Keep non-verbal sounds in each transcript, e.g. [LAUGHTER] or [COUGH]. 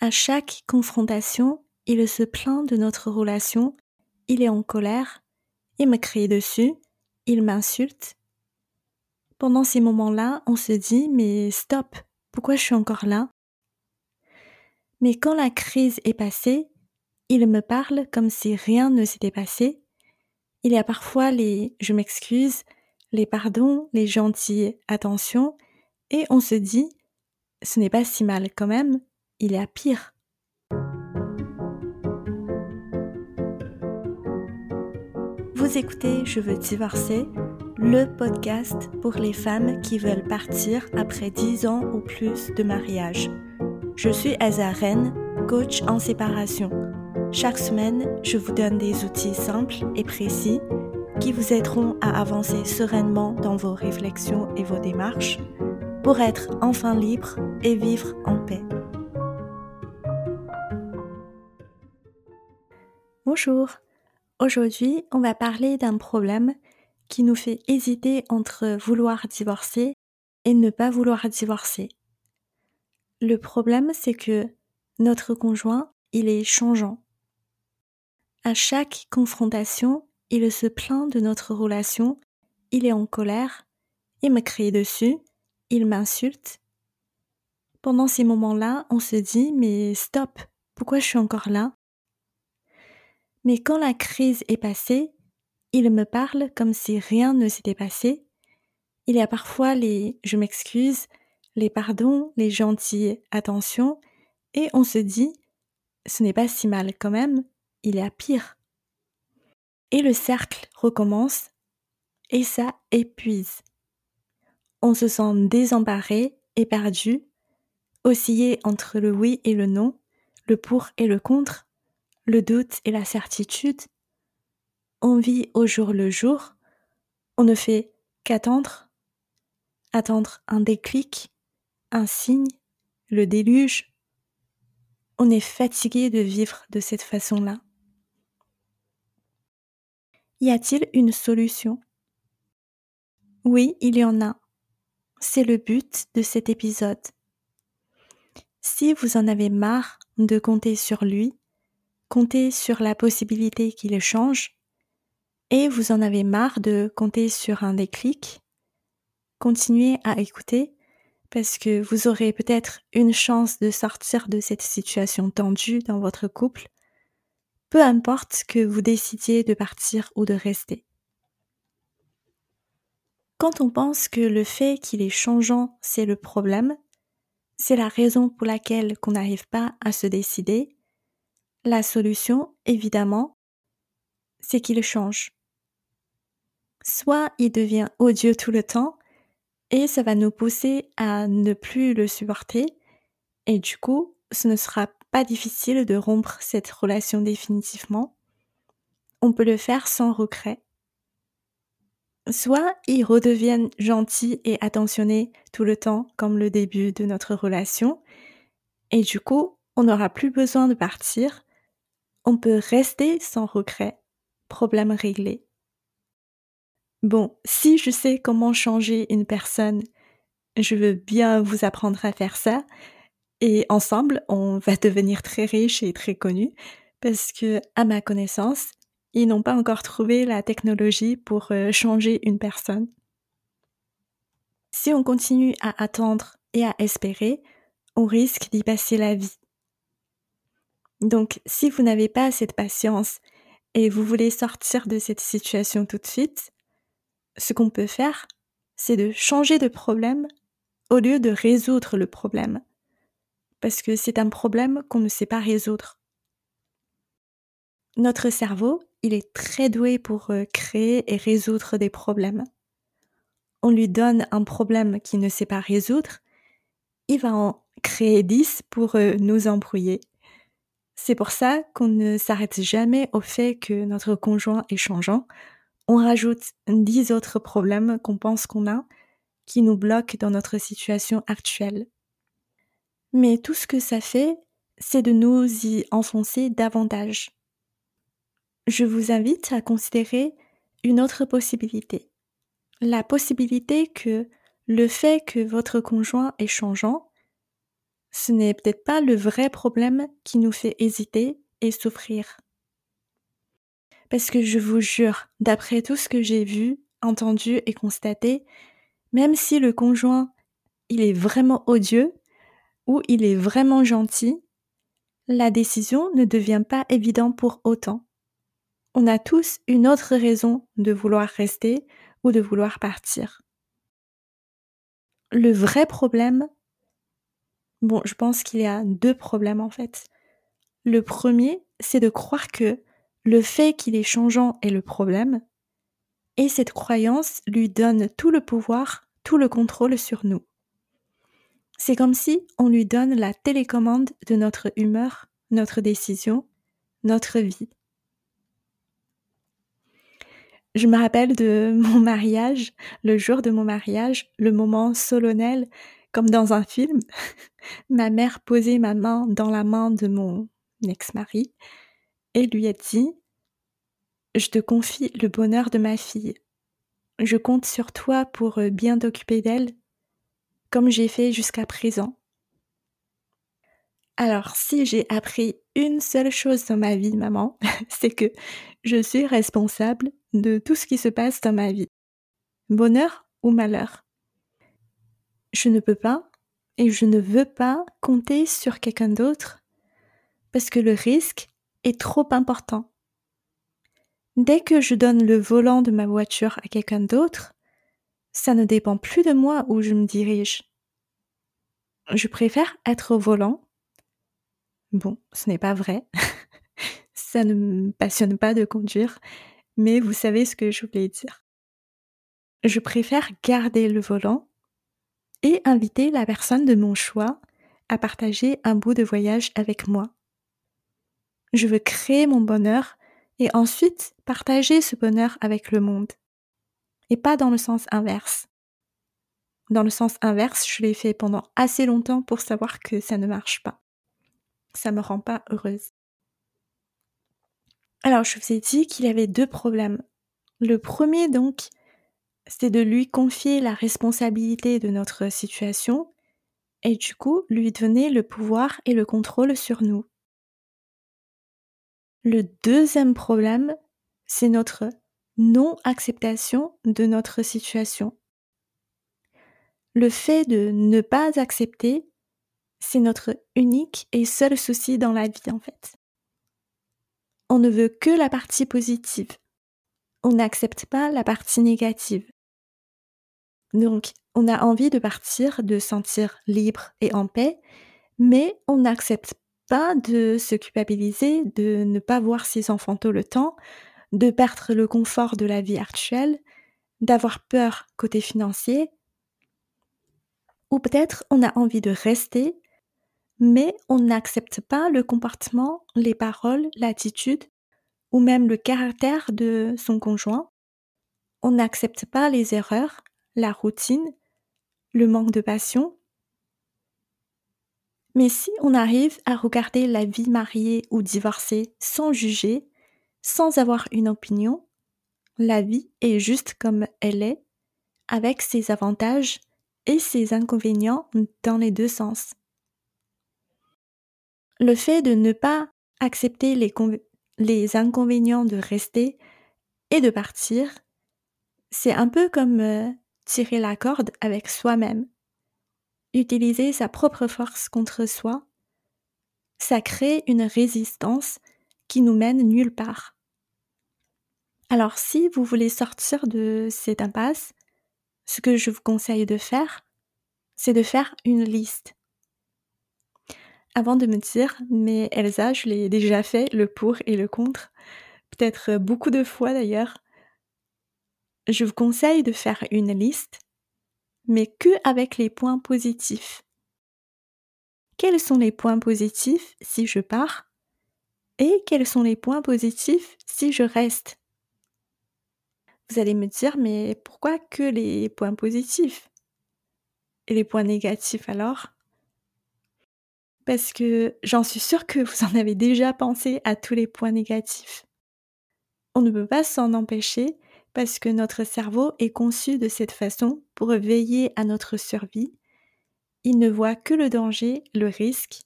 À chaque confrontation, il se plaint de notre relation, il est en colère, il me crie dessus, il m'insulte. Pendant ces moments-là, on se dit mais stop, pourquoi je suis encore là? Mais quand la crise est passée, il me parle comme si rien ne s'était passé. Il y a parfois les je m'excuse, les pardons, les gentilles attentions, et on se dit ce n'est pas si mal quand même, il y a pire. Vous écoutez Je veux divorcer, le podcast pour les femmes qui veulent partir après 10 ans ou plus de mariage. Je suis Asa coach en séparation. Chaque semaine, je vous donne des outils simples et précis qui vous aideront à avancer sereinement dans vos réflexions et vos démarches pour être enfin libre et vivre en paix. Bonjour, aujourd'hui on va parler d'un problème qui nous fait hésiter entre vouloir divorcer et ne pas vouloir divorcer. Le problème c'est que notre conjoint, il est changeant. À chaque confrontation, il se plaint de notre relation, il est en colère, il me crie dessus, il m'insulte. Pendant ces moments-là, on se dit mais stop, pourquoi je suis encore là? Mais quand la crise est passée, il me parle comme si rien ne s'était passé. Il y a parfois les je m'excuse, les pardons, les gentilles attentions, et on se dit ce n'est pas si mal quand même, il y a pire. Et le cercle recommence, et ça épuise. On se sent désemparé et perdu, oscillé entre le oui et le non, le pour et le contre, le doute et la certitude. On vit au jour le jour, on ne fait qu'attendre, attendre un déclic, un signe, le déluge. On est fatigué de vivre de cette façon-là. Y a-t-il une solution? Oui, il y en a. C'est le but de cet épisode. Si vous en avez marre de compter sur lui, comptez sur la possibilité qu'il change et vous en avez marre de compter sur un déclic, continuez à écouter parce que vous aurez peut-être une chance de sortir de cette situation tendue dans votre couple, peu importe que vous décidiez de partir ou de rester. Quand on pense que le fait qu'il est changeant, c'est le problème, c'est la raison pour laquelle qu'on n'arrive pas à se décider, la solution, évidemment, c'est qu'il change. Soit il devient odieux tout le temps, et ça va nous pousser à ne plus le supporter, et du coup, ce ne sera pas difficile de rompre cette relation définitivement. On peut le faire sans regret. Soit il redevient gentil et attentionné tout le temps comme le début de notre relation, et du coup, on n'aura plus besoin de partir on peut rester sans regret. Problème réglé. Bon, si je sais comment changer une personne, je veux bien vous apprendre à faire ça. Et ensemble, on va devenir très riche et très connu parce que, à ma connaissance, ils n'ont pas encore trouvé la technologie pour euh, changer une personne. Si on continue à attendre et à espérer, on risque d'y passer la vie. Donc, si vous n'avez pas cette patience et vous voulez sortir de cette situation tout de suite, ce qu'on peut faire, c'est de changer de problème au lieu de résoudre le problème. Parce que c'est un problème qu'on ne sait pas résoudre. Notre cerveau, il est très doué pour euh, créer et résoudre des problèmes. On lui donne un problème qu'il ne sait pas résoudre, il va en créer dix pour euh, nous embrouiller. C'est pour ça qu'on ne s'arrête jamais au fait que notre conjoint est changeant. On rajoute dix autres problèmes qu'on pense qu'on a qui nous bloquent dans notre situation actuelle. Mais tout ce que ça fait, c'est de nous y enfoncer davantage. Je vous invite à considérer une autre possibilité. La possibilité que le fait que votre conjoint est changeant, ce n'est peut-être pas le vrai problème qui nous fait hésiter et souffrir. Parce que je vous jure, d'après tout ce que j'ai vu, entendu et constaté, même si le conjoint, il est vraiment odieux ou il est vraiment gentil, la décision ne devient pas évidente pour autant. On a tous une autre raison de vouloir rester ou de vouloir partir. Le vrai problème, bon, je pense qu'il y a deux problèmes en fait. Le premier, c'est de croire que le fait qu'il est changeant est le problème, et cette croyance lui donne tout le pouvoir, tout le contrôle sur nous. C'est comme si on lui donne la télécommande de notre humeur, notre décision, notre vie. Je me rappelle de mon mariage, le jour de mon mariage, le moment solennel, comme dans un film. [LAUGHS] ma mère posait ma main dans la main de mon ex-mari et lui a dit Je te confie le bonheur de ma fille. Je compte sur toi pour euh, bien t'occuper d'elle, comme j'ai fait jusqu'à présent. Alors, si j'ai appris une seule chose dans ma vie, maman, [LAUGHS] c'est que je suis responsable de tout ce qui se passe dans ma vie. Bonheur ou malheur. Je ne peux pas et je ne veux pas compter sur quelqu'un d'autre parce que le risque est trop important. Dès que je donne le volant de ma voiture à quelqu'un d'autre, ça ne dépend plus de moi où je me dirige. Je préfère être au volant. Bon, ce n'est pas vrai. [LAUGHS] ça ne me passionne pas de conduire, mais vous savez ce que je voulais dire. Je préfère garder le volant et inviter la personne de mon choix à partager un bout de voyage avec moi. Je veux créer mon bonheur et ensuite partager ce bonheur avec le monde. Et pas dans le sens inverse. Dans le sens inverse, je l'ai fait pendant assez longtemps pour savoir que ça ne marche pas. Ça me rend pas heureuse. Alors, je vous ai dit qu'il y avait deux problèmes. Le premier, donc, c'est de lui confier la responsabilité de notre situation et du coup lui donner le pouvoir et le contrôle sur nous. Le deuxième problème, c'est notre non-acceptation de notre situation. Le fait de ne pas accepter, c'est notre unique et seul souci dans la vie en fait. On ne veut que la partie positive. On n'accepte pas la partie négative. Donc, on a envie de partir, de sentir libre et en paix, mais on n'accepte pas de se culpabiliser, de ne pas voir ses enfants tout le temps, de perdre le confort de la vie actuelle, d'avoir peur côté financier. Ou peut-être on a envie de rester, mais on n'accepte pas le comportement, les paroles, l'attitude ou même le caractère de son conjoint. On n'accepte pas les erreurs, la routine, le manque de passion, mais si on arrive à regarder la vie mariée ou divorcée sans juger, sans avoir une opinion, la vie est juste comme elle est, avec ses avantages et ses inconvénients dans les deux sens. Le fait de ne pas accepter les, les inconvénients de rester et de partir, c'est un peu comme euh, tirer la corde avec soi-même utiliser sa propre force contre soi, ça crée une résistance qui nous mène nulle part. Alors si vous voulez sortir de cette impasse, ce que je vous conseille de faire, c'est de faire une liste. Avant de me dire, mais Elsa, je l'ai déjà fait, le pour et le contre, peut-être beaucoup de fois d'ailleurs, je vous conseille de faire une liste mais que avec les points positifs. Quels sont les points positifs si je pars et quels sont les points positifs si je reste? Vous allez me dire, mais pourquoi que les points positifs? Et les points négatifs alors? Parce que j'en suis sûre que vous en avez déjà pensé à tous les points négatifs. On ne peut pas s'en empêcher parce que notre cerveau est conçu de cette façon pour veiller à notre survie. ils ne voient que le danger, le risque.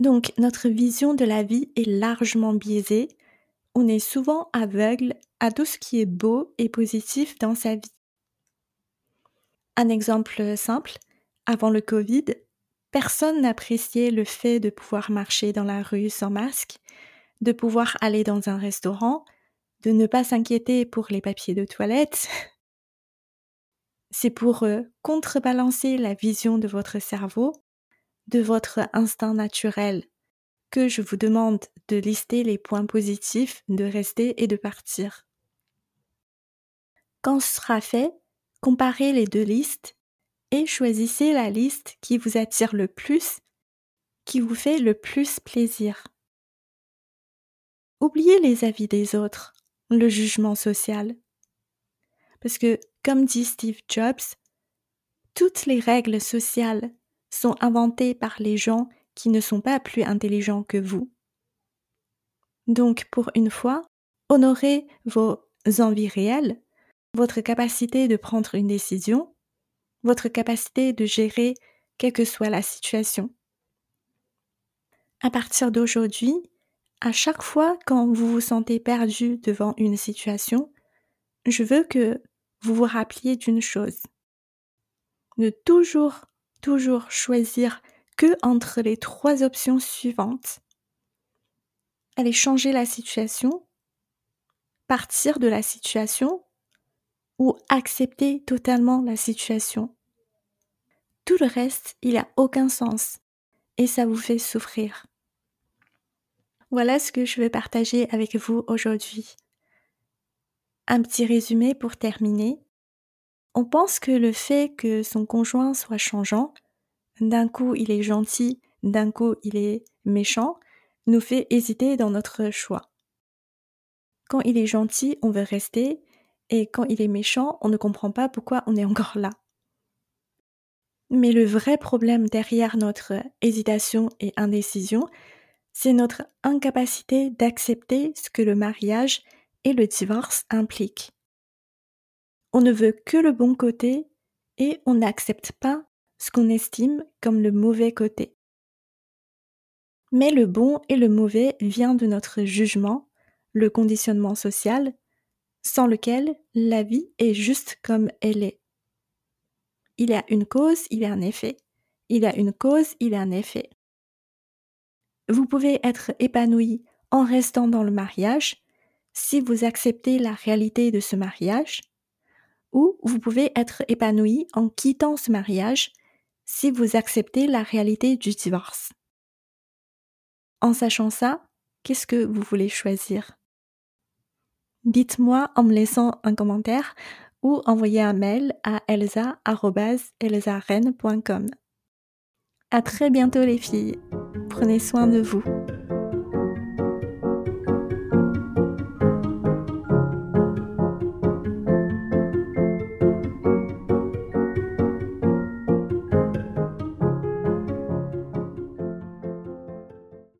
Donc notre vision de la vie est largement biaisée. On est souvent aveugle à tout ce qui est beau et positif dans sa vie. Un exemple simple, avant le Covid, personne n'appréciait le fait de pouvoir marcher dans la rue sans masque, de pouvoir aller dans un restaurant, de ne pas s'inquiéter pour les papiers de toilette. C'est pour euh, contrebalancer la vision de votre cerveau, de votre instinct naturel, que je vous demande de lister les points positifs, de rester et de partir. Quand ce sera fait, comparez les deux listes et choisissez la liste qui vous attire le plus, qui vous fait le plus plaisir. Oubliez les avis des autres, le jugement social. Parce que, comme dit Steve Jobs, toutes les règles sociales sont inventées par les gens qui ne sont pas plus intelligents que vous. Donc, pour une fois, honorez vos envies réelles, votre capacité de prendre une décision, votre capacité de gérer quelle que soit la situation. À partir d'aujourd'hui, à chaque fois quand vous vous sentez perdu devant une situation, je veux que vous vous rappeliez d'une chose. Ne toujours, toujours choisir que entre les trois options suivantes. Allez changer la situation, partir de la situation ou accepter totalement la situation. Tout le reste, il n'a aucun sens et ça vous fait souffrir. Voilà ce que je veux partager avec vous aujourd'hui. Un petit résumé pour terminer. On pense que le fait que son conjoint soit changeant, d'un coup il est gentil, d'un coup il est méchant, nous fait hésiter dans notre choix. Quand il est gentil, on veut rester, et quand il est méchant, on ne comprend pas pourquoi on est encore là. Mais le vrai problème derrière notre hésitation et indécision, c'est notre incapacité d'accepter ce que le mariage et le divorce impliquent. On ne veut que le bon côté et on n'accepte pas ce qu'on estime comme le mauvais côté. Mais le bon et le mauvais vient de notre jugement, le conditionnement social, sans lequel la vie est juste comme elle est. Il y a une cause, il y a un effet. Il y a une cause, il y a un effet. Vous pouvez être épanoui en restant dans le mariage si vous acceptez la réalité de ce mariage, ou vous pouvez être épanoui en quittant ce mariage si vous acceptez la réalité du divorce. En sachant ça, qu'est-ce que vous voulez choisir? Dites-moi en me laissant un commentaire ou envoyez un mail à elsa.elsaren.com. À très bientôt les filles. Prenez soin de vous.